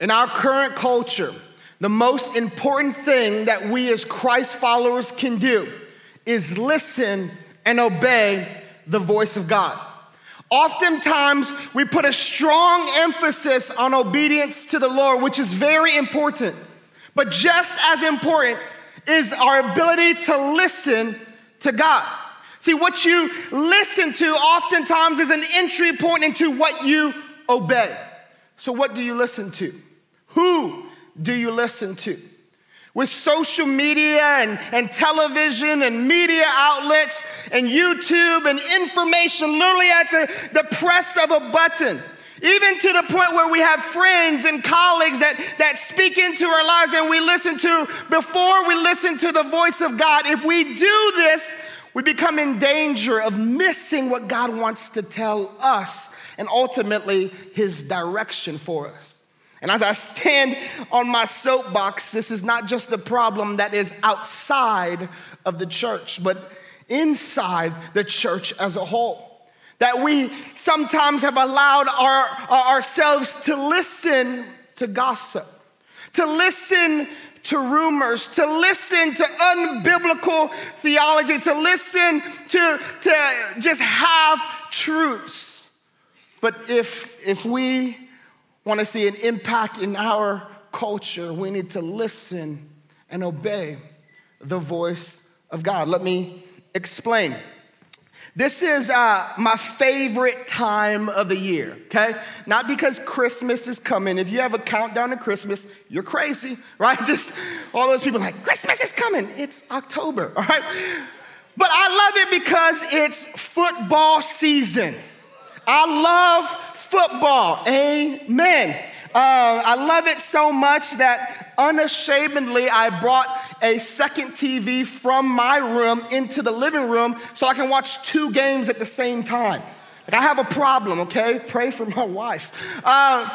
In our current culture, the most important thing that we as Christ followers can do is listen and obey the voice of God. Oftentimes, we put a strong emphasis on obedience to the Lord, which is very important. But just as important is our ability to listen to God. See, what you listen to oftentimes is an entry point into what you obey. So, what do you listen to? Who do you listen to? With social media and, and television and media outlets and YouTube and information literally at the, the press of a button. Even to the point where we have friends and colleagues that, that speak into our lives and we listen to before we listen to the voice of God. If we do this, we become in danger of missing what God wants to tell us and ultimately his direction for us. And as I stand on my soapbox, this is not just a problem that is outside of the church, but inside the church as a whole. That we sometimes have allowed our, ourselves to listen to gossip, to listen to rumors, to listen to unbiblical theology, to listen to, to just have truths. But if, if we want to see an impact in our culture, we need to listen and obey the voice of God. Let me explain. This is uh, my favorite time of the year, okay? Not because Christmas is coming. If you have a countdown to Christmas, you're crazy, right? Just all those people like, Christmas is coming. It's October, all right? But I love it because it's football season. I love football. Amen. Uh, I love it so much that unashamedly I brought a second TV from my room into the living room so I can watch two games at the same time. Like I have a problem, okay? Pray for my wife. Uh,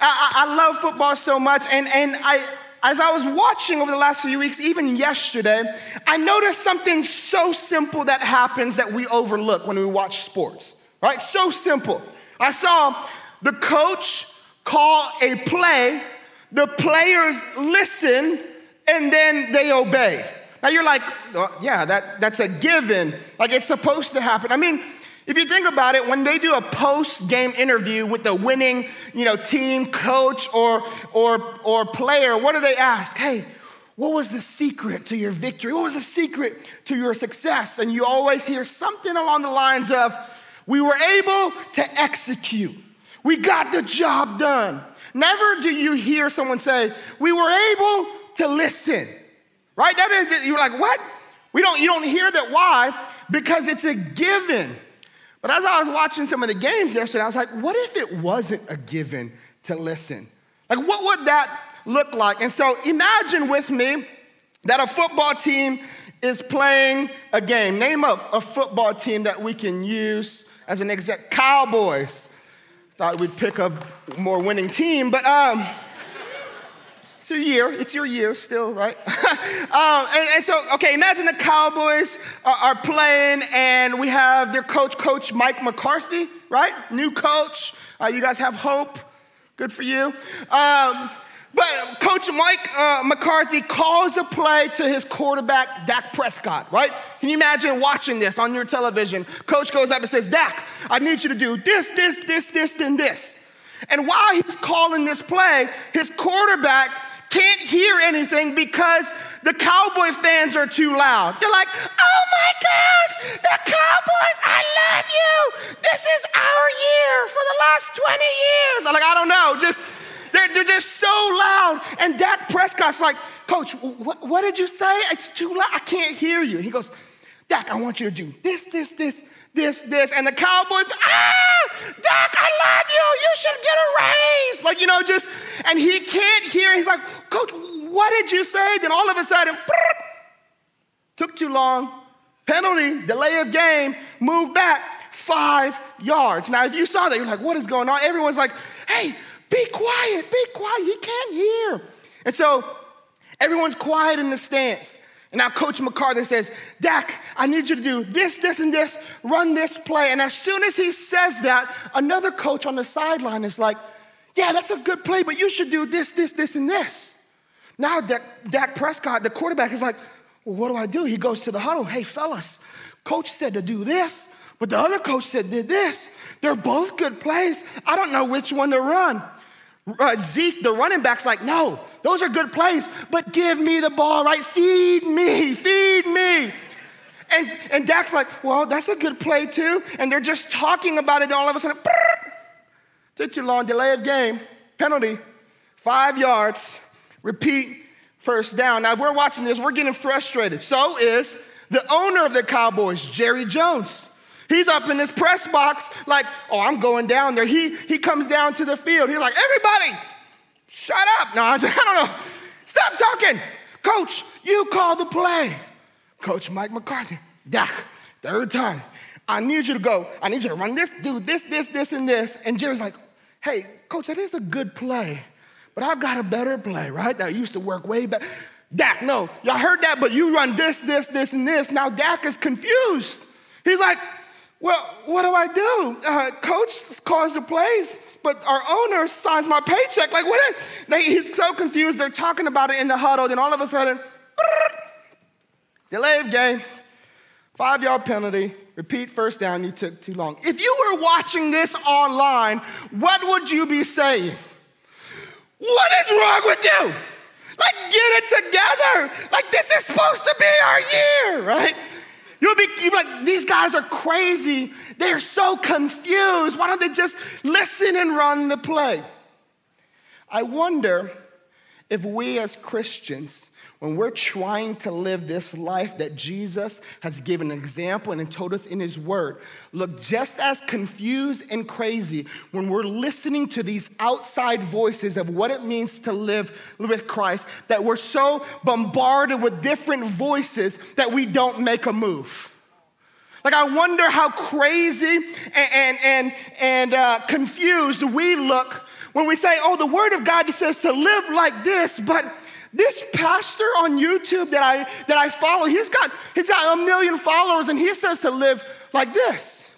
I, I love football so much, and, and I, as I was watching over the last few weeks, even yesterday, I noticed something so simple that happens that we overlook when we watch sports, right? So simple. I saw the coach call a play, the players listen, and then they obey. Now you're like, well, yeah, that, that's a given. Like it's supposed to happen. I mean, if you think about it, when they do a post-game interview with the winning, you know, team, coach, or or or player, what do they ask? Hey, what was the secret to your victory? What was the secret to your success? And you always hear something along the lines of, we were able to execute. We got the job done. Never do you hear someone say, we were able to listen. Right? That is, you're like, what? We don't, you don't hear that. Why? Because it's a given. But as I was watching some of the games yesterday, I was like, what if it wasn't a given to listen? Like, what would that look like? And so imagine with me that a football team is playing a game. Name of a football team that we can use as an exec. Cowboys. Thought we'd pick a more winning team, but um, it's your year. It's your year still, right? um, and, and, so, okay, imagine the Cowboys are, are, playing and we have their coach, Coach Mike McCarthy, right? New coach. Uh, you guys have hope. Good for you. Um, but Coach Mike uh, McCarthy calls a play to his quarterback, Dak Prescott, right? Can you imagine watching this on your television? Coach goes up and says, Dak, I need you to do this, this, this, this, and this. And while he's calling this play, his quarterback can't hear anything because the Cowboy fans are too loud. They're like, oh my gosh, the Cowboys, I love you. This is our year for the last 20 years. I'm like, I don't know, they're, just so loud. And Dak Prescott's like, Coach, what, what did you say? It's too loud. I can't hear you. He goes, Dak, I want you to do this, this, this, this, this. And the Cowboys, ah, Dak, I love you. You should get a raise. Like, you know, just, and he can't hear. He's like, Coach, what did you say? Then all of a sudden, took too long. Penalty, delay of game, move back five yards. Now, if you saw that, you're like, what is going on? Everyone's like, hey, be quiet, be quiet. He can't hear. And so everyone's quiet in the stands. And now Coach McCarthy says, Dak, I need you to do this, this, and this, run this play. And as soon as he says that, another coach on the sideline is like, yeah, that's a good play, but you should do this, this, this, and this. Now Dak, Dak Prescott, the quarterback, is like, well, what do I do? He goes to the huddle. Hey, fellas, coach said to do this, but the other coach said did this. They're both good plays. I don't know which one to run. Uh, Zeke, the running back's like, no, those are good plays, but give me the ball, right? Feed me, feed me. And, and Dak's like, well, that's a good play too. And they're just talking about it, and all of a sudden, took too long, delay of game, penalty, five yards, repeat, first down. Now, if we're watching this, we're getting frustrated. So is the owner of the Cowboys, Jerry Jones. He's up in this press box, like, oh, I'm going down there. He, he comes down to the field. He's like, everybody, shut up. No, I, just, I don't know. Stop talking. Coach, you call the play. Coach Mike McCarthy, Dak, third time. I need you to go. I need you to run this, do this, this, this, and this. And Jerry's like, hey, coach, that is a good play, but I've got a better play, right? That used to work way better. Dak, no, y'all heard that, but you run this, this, this, and this. Now Dak is confused. He's like, well, what do I do? Uh, coach calls the plays, but our owner signs my paycheck. Like, what? They, he's so confused. They're talking about it in the huddle. Then all of a sudden, delay of game, five yard penalty, repeat first down. You took too long. If you were watching this online, what would you be saying? What is wrong with you? Like, get it together. Like, this is supposed to be our year, right? You'll be, you'll be like, these guys are crazy. They're so confused. Why don't they just listen and run the play? I wonder if we as Christians, when we're trying to live this life that Jesus has given an example and told us in his word, look just as confused and crazy when we're listening to these outside voices of what it means to live with Christ, that we're so bombarded with different voices that we don't make a move. Like, I wonder how crazy and, and, and, and uh, confused we look when we say, oh, the Word of God says to live like this, but this pastor on YouTube that I, that I follow, he's got, he's got a million followers and he says to live like this.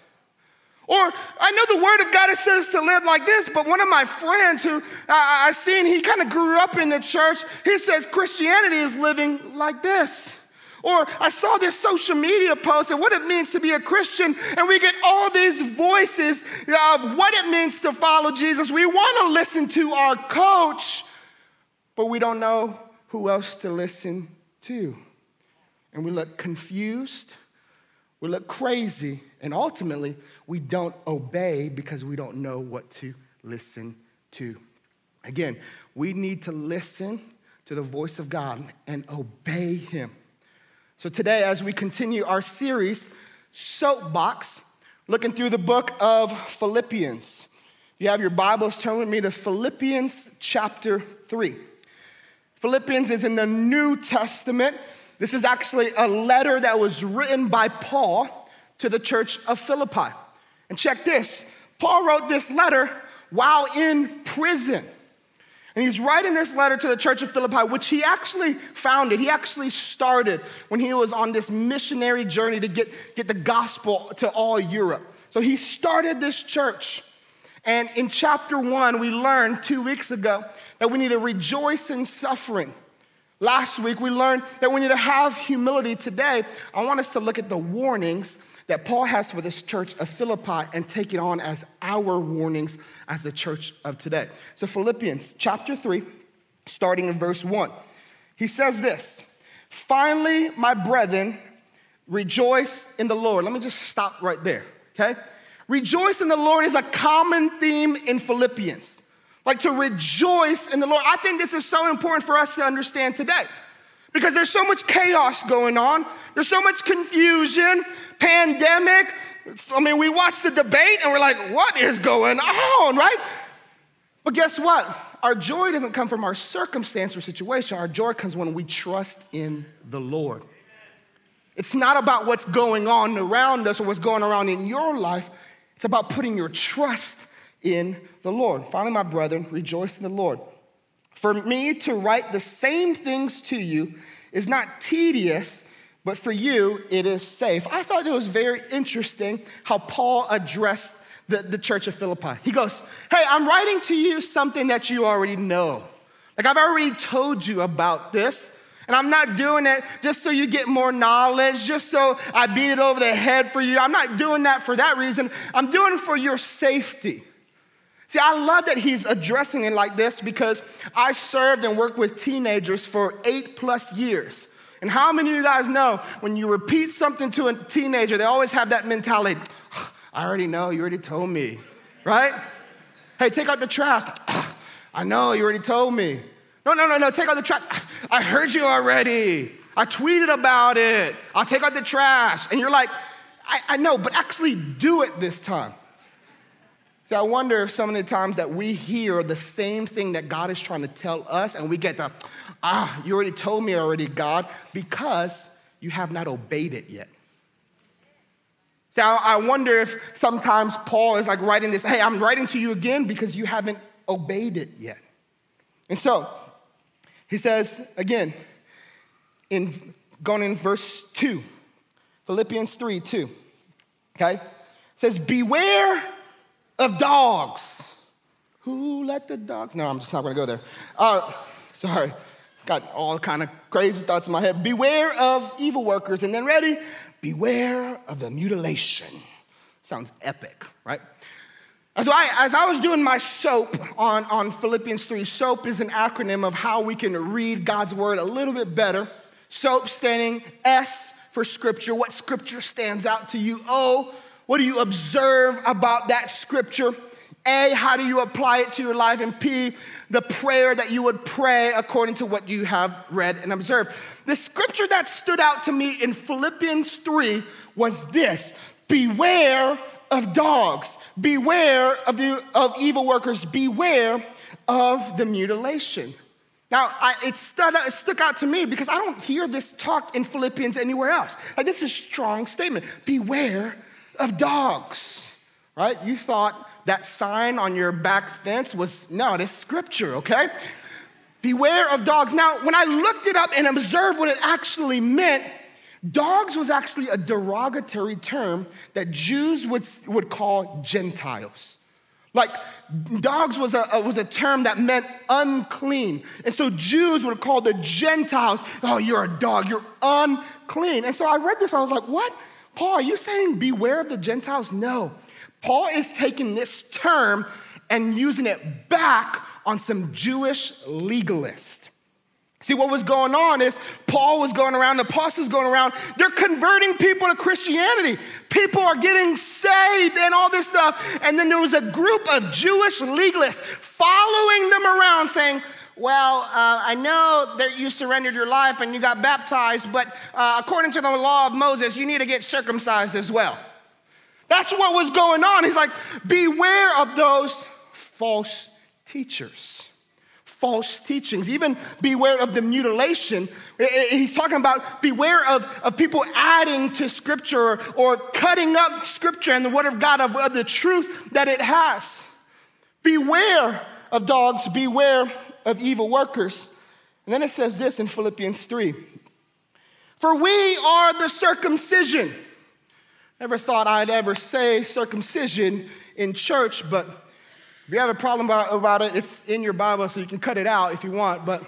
Or I know the word of God says to live like this, but one of my friends who I, I seen, he kind of grew up in the church, he says Christianity is living like this. Or I saw this social media post of what it means to be a Christian, and we get all these voices of what it means to follow Jesus. We want to listen to our coach, but we don't know who else to listen to. And we look confused, we look crazy, and ultimately, we don't obey because we don't know what to listen to. Again, we need to listen to the voice of God and obey Him. So, today, as we continue our series, Soapbox, looking through the book of Philippians. You have your Bibles, turn with me to Philippians chapter 3. Philippians is in the New Testament. This is actually a letter that was written by Paul to the church of Philippi. And check this Paul wrote this letter while in prison. And he's writing this letter to the church of Philippi, which he actually founded. He actually started when he was on this missionary journey to get, get the gospel to all Europe. So he started this church. And in chapter one, we learned two weeks ago that we need to rejoice in suffering. Last week, we learned that we need to have humility. Today, I want us to look at the warnings that Paul has for this church of Philippi and take it on as our warnings as the church of today. So, Philippians chapter 3, starting in verse 1, he says this Finally, my brethren, rejoice in the Lord. Let me just stop right there, okay? Rejoice in the Lord is a common theme in Philippians. Like to rejoice in the Lord. I think this is so important for us to understand today because there's so much chaos going on, there's so much confusion, pandemic. I mean, we watch the debate and we're like, what is going on, right? But guess what? Our joy doesn't come from our circumstance or situation. Our joy comes when we trust in the Lord. It's not about what's going on around us or what's going around in your life. It's about putting your trust in the Lord. Finally, my brethren, rejoice in the Lord. For me to write the same things to you is not tedious but for you, it is safe. I thought it was very interesting how Paul addressed the, the church of Philippi. He goes, Hey, I'm writing to you something that you already know. Like I've already told you about this. And I'm not doing it just so you get more knowledge, just so I beat it over the head for you. I'm not doing that for that reason. I'm doing it for your safety. See, I love that he's addressing it like this because I served and worked with teenagers for eight plus years. And how many of you guys know when you repeat something to a teenager, they always have that mentality ah, I already know, you already told me, right? Hey, take out the trash. Ah, I know, you already told me. No, no, no, no, take out the trash. I heard you already. I tweeted about it. I'll take out the trash. And you're like, I, I know, but actually do it this time. See, I wonder if some of the times that we hear the same thing that God is trying to tell us, and we get the, ah, you already told me already, God, because you have not obeyed it yet. See, I wonder if sometimes Paul is like writing this, hey, I'm writing to you again because you haven't obeyed it yet. And so, he says again, in going in verse 2, Philippians 3 2, okay? says, Beware of dogs. Who let the dogs? No, I'm just not gonna go there. Uh, sorry, got all kind of crazy thoughts in my head. Beware of evil workers, and then ready, beware of the mutilation. Sounds epic, right? As I, as I was doing my SOAP on, on Philippians 3, SOAP is an acronym of how we can read God's word a little bit better. SOAP standing S for scripture, what scripture stands out to you. O, what do you observe about that scripture? A, how do you apply it to your life? And P, the prayer that you would pray according to what you have read and observed. The scripture that stood out to me in Philippians 3 was this Beware of dogs. Beware of, the, of evil workers. Beware of the mutilation. Now, I, it, it stuck out to me because I don't hear this talk in Philippians anywhere else. Like, this is a strong statement. Beware of dogs, right? You thought that sign on your back fence was, no, this scripture, okay? Beware of dogs. Now, when I looked it up and observed what it actually meant, Dogs was actually a derogatory term that Jews would, would call Gentiles. Like, dogs was a, was a term that meant unclean. And so Jews would call the Gentiles, oh, you're a dog, you're unclean. And so I read this, I was like, what? Paul, are you saying beware of the Gentiles? No. Paul is taking this term and using it back on some Jewish legalists. See, what was going on is Paul was going around, the apostles going around, they're converting people to Christianity. People are getting saved and all this stuff. And then there was a group of Jewish legalists following them around saying, well, uh, I know that you surrendered your life and you got baptized, but uh, according to the law of Moses, you need to get circumcised as well. That's what was going on. He's like, beware of those false teachers false teachings. Even beware of the mutilation. He's talking about beware of, of people adding to scripture or cutting up scripture and the word of God of, of the truth that it has. Beware of dogs, beware of evil workers. And then it says this in Philippians 3 For we are the circumcision. Never thought I'd ever say circumcision in church, but if you have a problem about, about it, it's in your Bible, so you can cut it out if you want, but.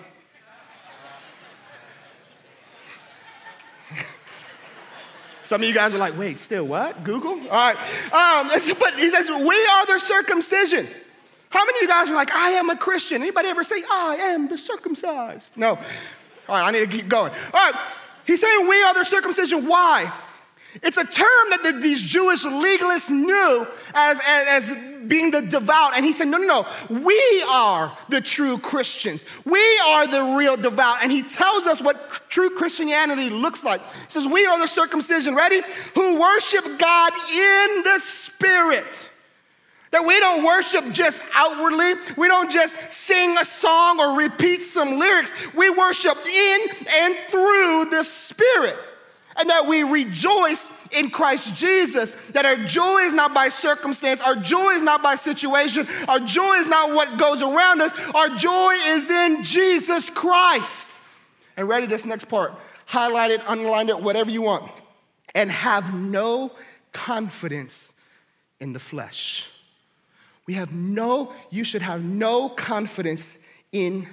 Some of you guys are like, wait, still what? Google? All right. Um, but he says, we are the circumcision. How many of you guys are like, I am a Christian? Anybody ever say, I am the circumcised? No. All right, I need to keep going. All right. He's saying we are the circumcision. Why? It's a term that the, these Jewish legalists knew as, as, as being the devout. And he said, No, no, no. We are the true Christians. We are the real devout. And he tells us what true Christianity looks like. He says, We are the circumcision, ready? Who worship God in the Spirit. That we don't worship just outwardly. We don't just sing a song or repeat some lyrics. We worship in and through the Spirit and that we rejoice in Christ Jesus. That our joy is not by circumstance, our joy is not by situation, our joy is not what goes around us, our joy is in Jesus Christ. And ready this next part. Highlight it, underline it, whatever you want. And have no confidence in the flesh. We have no, you should have no confidence in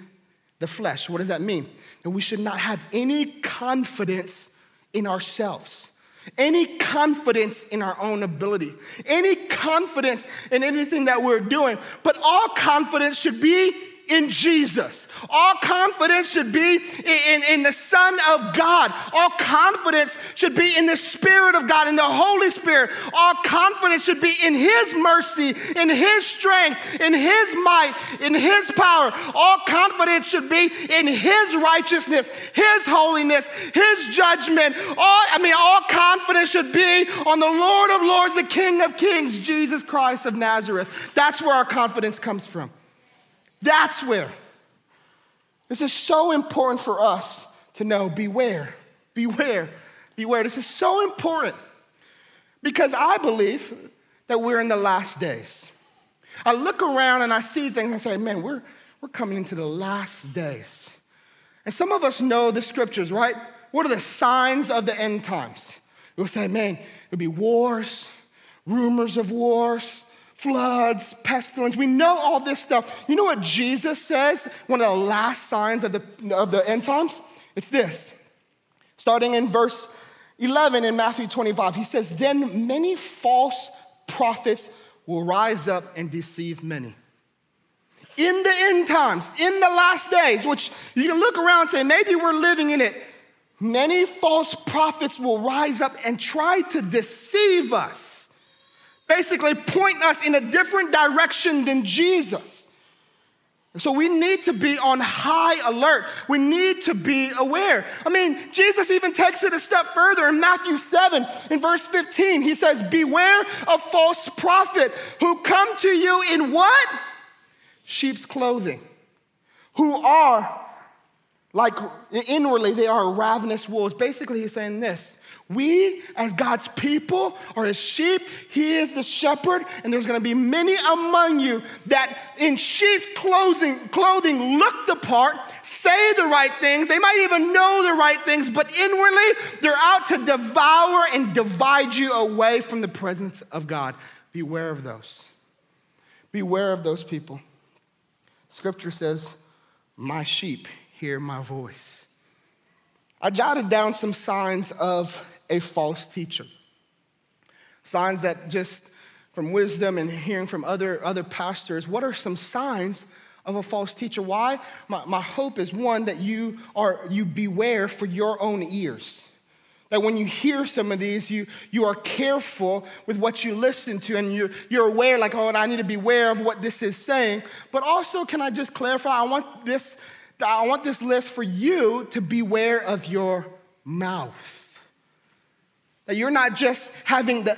the flesh. What does that mean? That we should not have any confidence in ourselves, any confidence in our own ability, any confidence in anything that we're doing, but all confidence should be in Jesus. All confidence should be in, in, in, the Son of God. All confidence should be in the Spirit of God, in the Holy Spirit. All confidence should be in His mercy, in His strength, in His might, in His power. All confidence should be in His righteousness, His holiness, His judgment. All, I mean, all confidence should be on the Lord of Lords, the King of Kings, Jesus Christ of Nazareth. That's where our confidence comes from. That's where. This is so important for us to know. Beware, beware, beware. This is so important because I believe that we're in the last days. I look around and I see things and say, man, we're, we're coming into the last days. And some of us know the scriptures, right? What are the signs of the end times? We'll say, man, there'll be wars, rumors of wars, floods, pestilence. We know all this stuff. You know what Jesus says? One of the last signs of the, of the end times? It's this. Starting in verse 11 in Matthew 25, he says, Then many false prophets will rise up and deceive many. In the end times, in the last days, which you can look around and say, maybe we're living in it, many false prophets will rise up and try to deceive us basically point us in a different direction than Jesus. So we need to be on high alert. We need to be aware. I mean, Jesus even takes it a step further in Matthew 7, in verse 15. He says, Beware of false prophet who come to you in what? Sheep's clothing, who are like inwardly, they are ravenous wolves. Basically, he's saying this we, as God's people, are his sheep. He is the shepherd, and there's gonna be many among you that in sheep clothing, clothing look the part, say the right things. They might even know the right things, but inwardly, they're out to devour and divide you away from the presence of God. Beware of those. Beware of those people. Scripture says, My sheep hear my voice. I jotted down some signs of a false teacher. Signs that just from wisdom and hearing from other, other pastors, what are some signs of a false teacher? Why? My, my hope is one, that you are you beware for your own ears. That when you hear some of these, you, you are careful with what you listen to and you're, you're aware, like, oh, I need to beware of what this is saying. But also, can I just clarify? I want this, I want this list for you to beware of your mouth. That you're not just having the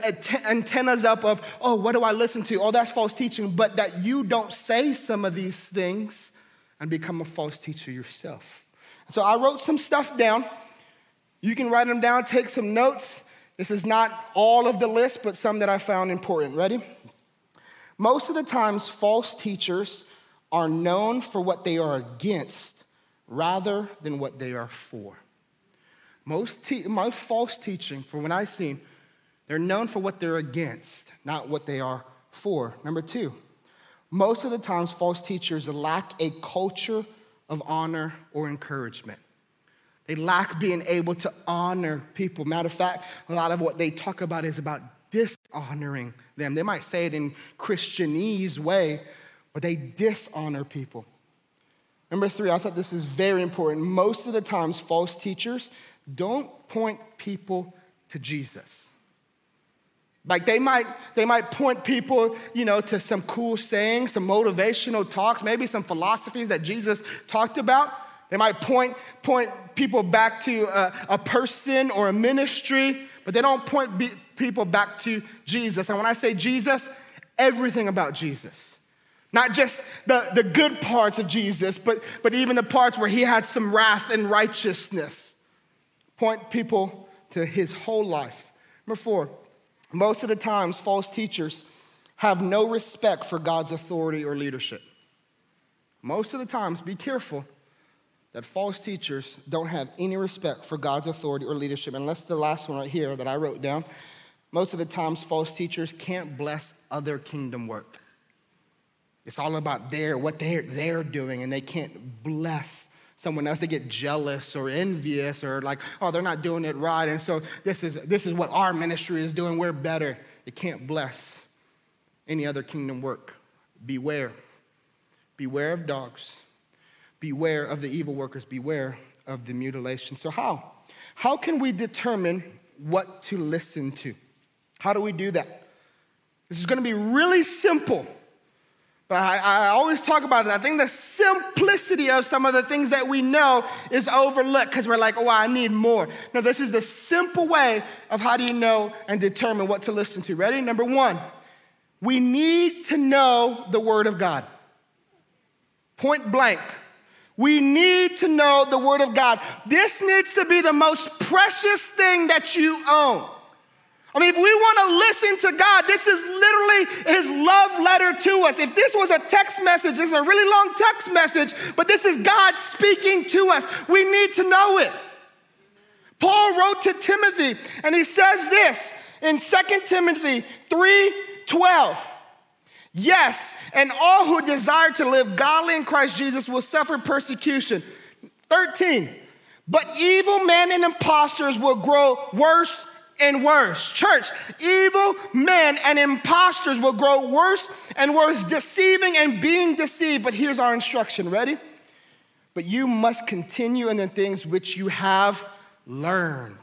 antennas up of, oh, what do I listen to? Oh, that's false teaching, but that you don't say some of these things and become a false teacher yourself. So I wrote some stuff down. You can write them down, take some notes. This is not all of the list, but some that I found important. Ready? Most of the times, false teachers are known for what they are against rather than what they are for. Most, te- most false teaching, from what I've seen, they're known for what they're against, not what they are for. Number two, most of the times false teachers lack a culture of honor or encouragement. They lack being able to honor people. Matter of fact, a lot of what they talk about is about dishonoring them. They might say it in Christianese way, but they dishonor people. Number three, I thought this is very important. Most of the times, false teachers, don't point people to Jesus. Like they might, they might point people, you know, to some cool sayings, some motivational talks, maybe some philosophies that Jesus talked about. They might point, point people back to a, a person or a ministry, but they don't point be, people back to Jesus. And when I say Jesus, everything about Jesus. Not just the, the good parts of Jesus, but, but even the parts where he had some wrath and righteousness point people to his whole life. Number four, most of the times, false teachers have no respect for God's authority or leadership. Most of the times, be careful that false teachers don't have any respect for God's authority or leadership. And that's the last one right here that I wrote down. most of the times false teachers can't bless other kingdom work. It's all about their what they're they're doing, and they can't bless someone else. They get jealous or envious or like, oh, they're not doing it right. And so this is this is what our ministry is doing. We're better. It can't bless any other kingdom work. Beware. Beware of dogs. Beware of the evil workers. Beware of the mutilation. So how? How can we determine what to listen to? How do we do that? This is going to be really simple. I, I, always talk about it. I think the simplicity of some of the things that we know is overlooked because we're like, oh, I need more. No, this is the simple way of how do you know and determine what to listen to. Ready? Number one, we need to know the Word of God. Point blank. We need to know the Word of God. This needs to be the most precious thing that you own. I mean, if we want to listen to God, this is literally His love letter to us. If this was a text message, this is a really long text message, but this is God speaking to us. We need to know it. Paul wrote to Timothy, and he says this in 2 Timothy 3 12. Yes, and all who desire to live godly in Christ Jesus will suffer persecution. 13. But evil men and impostors will grow worse and worse. Church, evil men and impostors will grow worse and worse, deceiving and being deceived. But here's our instruction ready? But you must continue in the things which you have learned.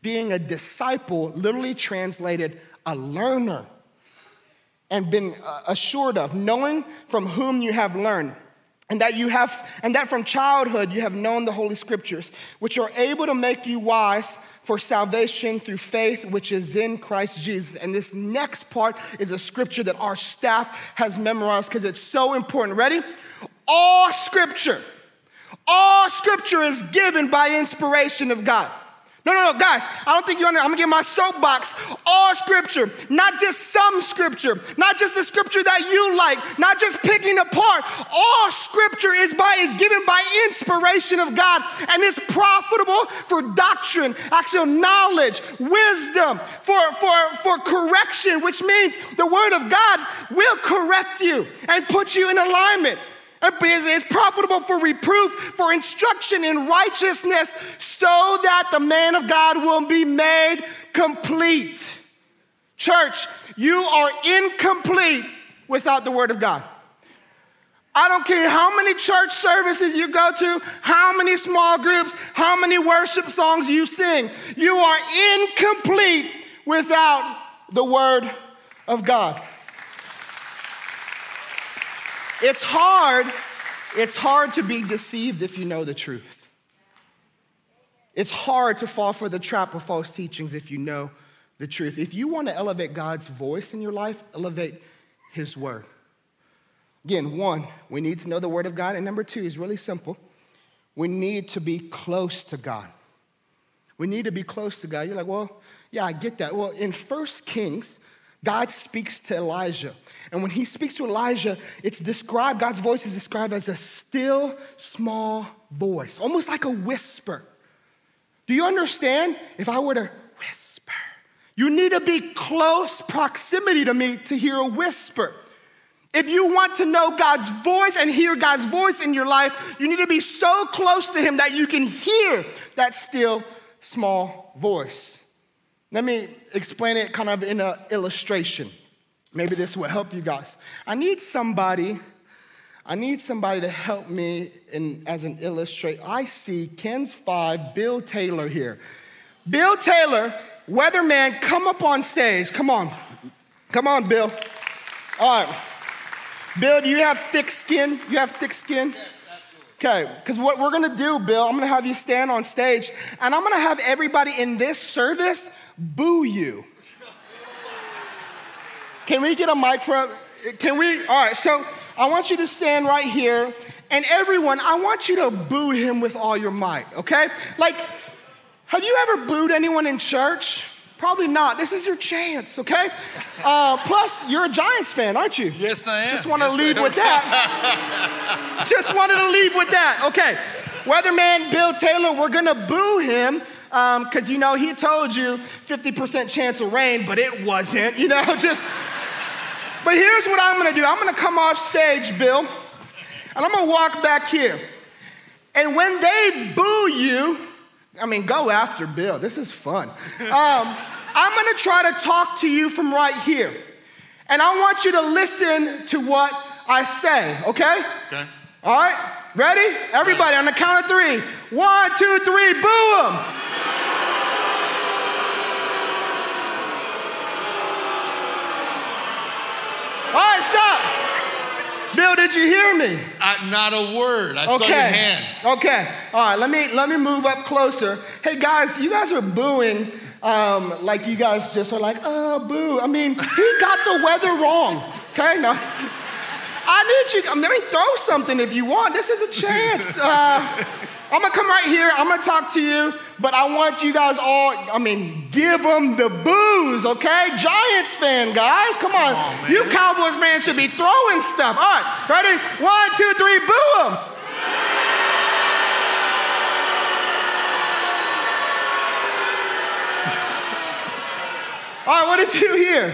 Being a disciple, literally translated a learner, and been uh, assured of, knowing from whom you have learned and that you have and that from childhood you have known the holy scriptures which are able to make you wise for salvation through faith which is in christ jesus. And this next part is a scripture that our staff has memorized because it's so important. Ready? All scripture all scripture is given by inspiration of god no, no, no, guys, I don't think you understand. I'm gonna get my soapbox. All scripture, not just some scripture, not just the scripture that you like, not just picking apart. All scripture is by is given by inspiration of God and is profitable for doctrine, actual knowledge, wisdom, for, for, for correction, which means the word of God will correct you and put you in alignment. It's profitable for reproof, for instruction in righteousness, so that the man of God will be made complete. Church, you are incomplete without the Word of God. I don't care how many church services you go to, how many small groups, how many worship songs you sing. You are incomplete without the Word of God. It's hard. It's hard to be deceived if you know the truth. It's hard to fall for the trap of false teachings if you know the truth. If you want to elevate God's voice in your life, elevate His word. Again, one, we need to know the word of God. And number two is really simple we need to be close to God. We need to be close to God. You're like, well, yeah, I get that. Well, in First Kings, God speaks to Elijah. And when he speaks to Elijah, it's described, God's voice is described as a still, small voice, almost like a whisper. Do you understand? If I were to whisper, you need to be close proximity to me to hear a whisper. If you want to know God's voice and hear God's voice in your life, you need to be so close to Him that you can hear that still small voice. Let me explain it kind of in an illustration. Maybe this will help you guys. I need somebody, I need somebody to help me in, as an illustrator. I see Ken's five, Bill Taylor here. Bill Taylor, weatherman, come up on stage. Come on. Come on, Bill. All right. Bill, do you have thick skin? You have thick skin? Yes. Okay, because what we're gonna do, Bill, I'm gonna have you stand on stage and I'm gonna have everybody in this service boo you. Can we get a mic for, can we? All right, so I want you to stand right here, and everyone, I want you to boo him with all your might, okay? Like, have you ever booed anyone in church? Probably not. This is your chance, okay? Uh, plus, you're a Giants fan, aren't you? Yes, I am. Just want to yes, leave with that. Just wanted to leave with that. Okay. Weatherman Bill Taylor, we're going to boo him because um, you know he told you 50% chance of rain, but it wasn't. You know, just. But here's what I'm gonna do. I'm gonna come off stage, Bill, and I'm gonna walk back here. And when they boo you, I mean, go after Bill. This is fun. Um, I'm gonna try to talk to you from right here. And I want you to listen to what I say, okay? Okay. All right, ready? Everybody on the count of three. One, two, three, boo them. Right, stop. Bill, did you hear me? Uh, not a word. I okay. saw your hands. Okay. All right. Let me let me move up closer. Hey guys, you guys are booing um, like you guys just are like, oh, boo. I mean, he got the weather wrong. Okay, no. I need you. Let me throw something if you want. This is a chance. Uh, I'm gonna come right here. I'm gonna talk to you, but I want you guys all. I mean, give them the booze, okay? Giants fan, guys, come on. Come on you Cowboys fans should be throwing stuff. All right, ready? One, two, three, boo them. All right, what did you hear?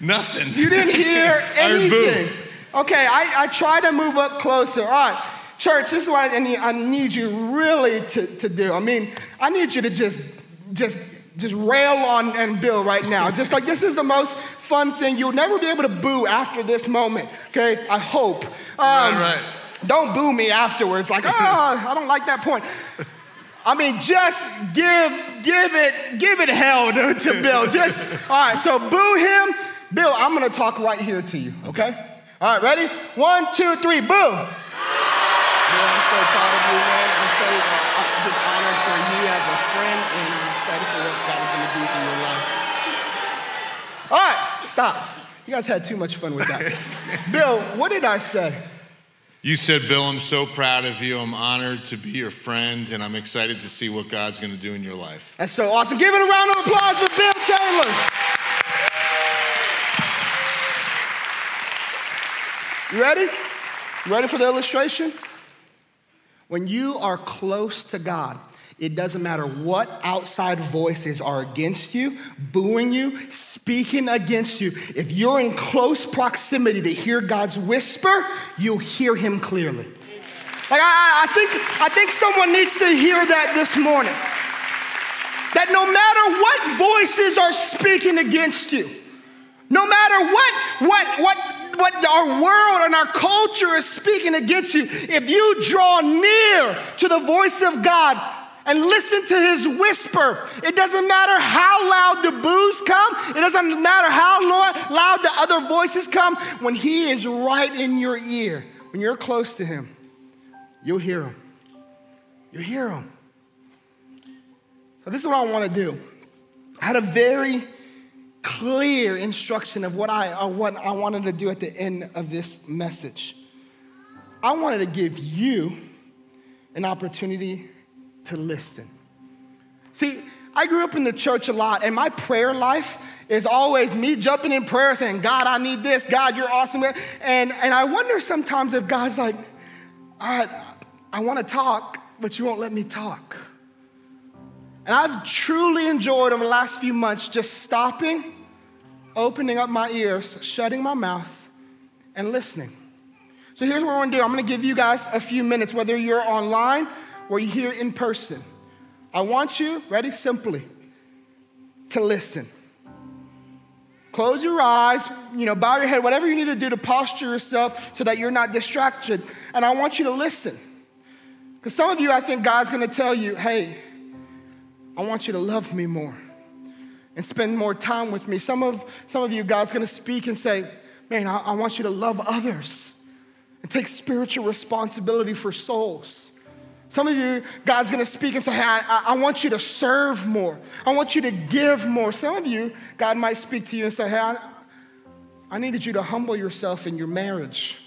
Nothing. You didn't hear anything. I heard boo. Okay, I, I try to move up closer. All right, church, this is what I need, I need you really to, to do. I mean, I need you to just, just, just rail on and Bill right now. Just like this is the most fun thing. You'll never be able to boo after this moment, okay? I hope. Um, right, right. Don't boo me afterwards, like, oh, I don't like that point. I mean, just give, give it, give it hell to, to Bill. Just, all right, so boo him. Bill, I'm gonna talk right here to you, okay? All right, ready? One, two, three, boo. Bill, I'm so proud of you, man. I'm so uh, just honored for you as a friend, and I'm excited for what God is gonna do in your life. All right, stop. You guys had too much fun with that. Bill, what did I say? You said, Bill, I'm so proud of you. I'm honored to be your friend, and I'm excited to see what God's going to do in your life. That's so awesome. Give it a round of applause for Bill Taylor. You ready? You ready for the illustration? When you are close to God, it doesn't matter what outside voices are against you, booing you, speaking against you. If you're in close proximity to hear God's whisper, you'll hear Him clearly. Like I, I think, I think someone needs to hear that this morning. That no matter what voices are speaking against you, no matter what, what, what, what our world and our culture is speaking against you, if you draw near to the voice of God, and listen to his whisper. It doesn't matter how loud the boos come, it doesn't matter how loud the other voices come. When he is right in your ear, when you're close to him, you'll hear him. You'll hear him. So, this is what I want to do. I had a very clear instruction of what I, uh, what I wanted to do at the end of this message. I wanted to give you an opportunity to listen. See, I grew up in the church a lot, and my prayer life is always me jumping in prayer saying, God, I need this. God, you're awesome. And, and I wonder sometimes if God's like, all right, I want to talk, but you won't let me talk. And I've truly enjoyed over the last few months just stopping, opening up my ears, shutting my mouth, and listening. So here's what we're gonna do I'm gonna give you guys a few minutes, whether you're online or you're here in person. I want you, ready, simply, to listen. Close your eyes, you know, bow your head, whatever you need to do to posture yourself so that you're not distracted. And I want you to listen. Because some of you, I think God's gonna tell you, hey, I want you to love me more and spend more time with me. Some of, some of you, God's gonna speak and say, man, I, I want you to love others and take spiritual responsibility for souls. Some of you, God's gonna speak and say, hey, I, I, want you to serve more. I want you to give more. Some of you, God might speak to you and say, hey, I, I needed you to humble yourself in your marriage.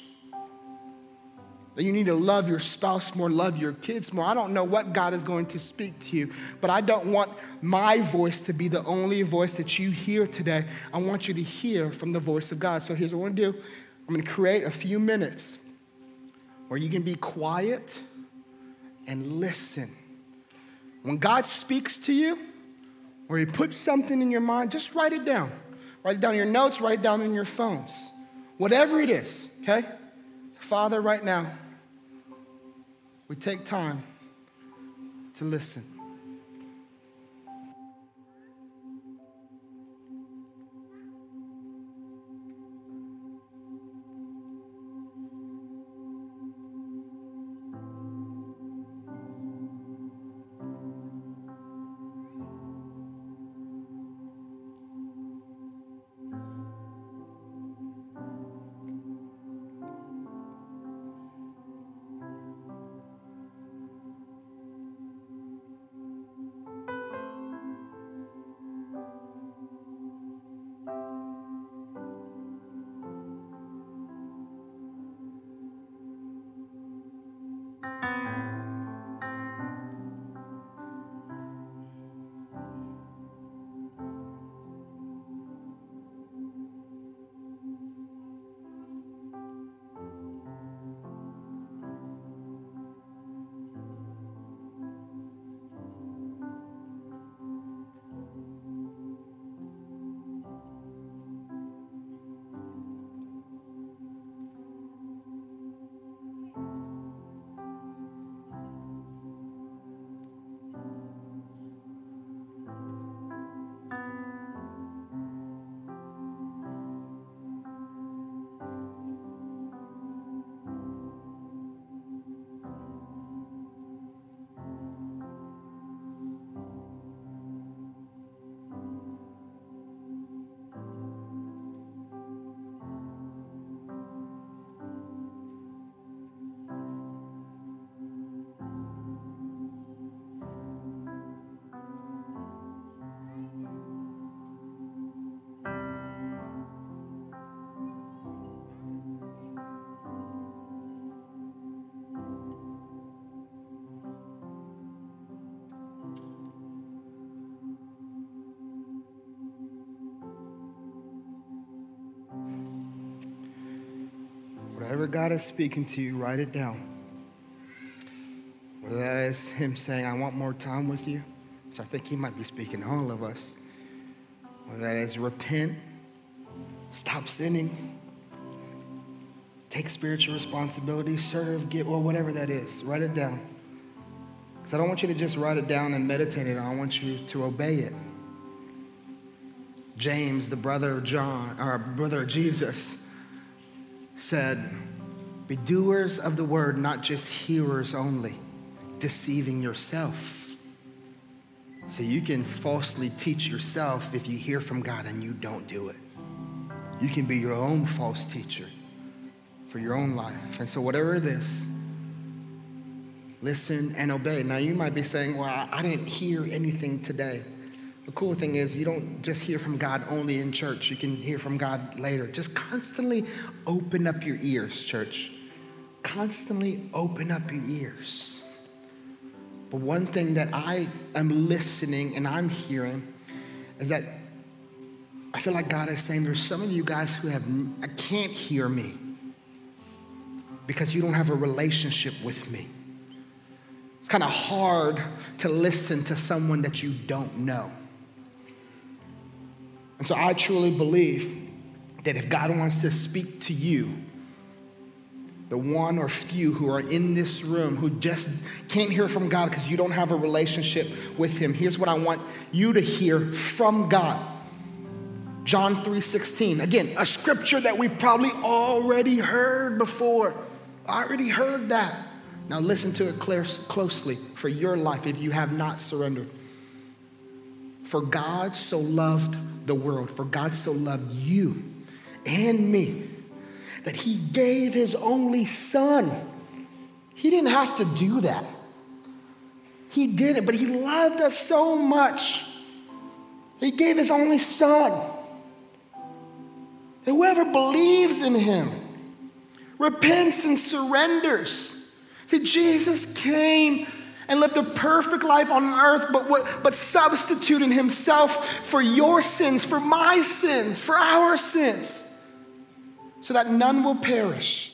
That you need to love your spouse more, love your kids more. I don't know what God is going to speak to you, but I don't want my voice to be the only voice that you hear today. I want you to hear from the voice of God. So here's what I'm gonna do I'm gonna create a few minutes where you can be quiet and listen when God speaks to you or He puts something in your mind, just write it down. Write it down in your notes, write it down in your phones. Whatever it is, okay? Father, right now, we take time to listen. God is speaking to you, write it down. Whether that is Him saying, I want more time with you, which I think He might be speaking to all of us. Whether that is repent, stop sinning, take spiritual responsibility, serve, get, or whatever that is. Write it down. Because I don't want you to just write it down and meditate it. I want you to obey it. James, the brother of John, or brother of Jesus, said, Be doers of the word, not just hearers only, deceiving yourself. So you can falsely teach yourself if you hear from God and you don't do it. You can be your own false teacher for your own life. And so, whatever it is, listen and obey. Now, you might be saying, Well, I didn't hear anything today. The cool thing is, you don't just hear from God only in church, you can hear from God later. Just constantly open up your ears, church. Constantly open up your ears. But one thing that I am listening and I'm hearing is that I feel like God is saying there's some of you guys who have I can't hear me because you don't have a relationship with me. It's kind of hard to listen to someone that you don't know. And so I truly believe that if God wants to speak to you, the one or few who are in this room who just can't hear from God because you don't have a relationship with him, here's what I want you to hear from God. John 3:16. Again, a scripture that we probably already heard before. I already heard that. Now listen to it closely for your life if you have not surrendered. For God so loved the world, for God so loved you and me that he gave his only son. He didn't have to do that. He did it, but he loved us so much. He gave his only son. Whoever believes in him repents and surrenders. See, Jesus came and lived a perfect life on earth, but, what, but substituting himself for your sins, for my sins, for our sins, so that none will perish,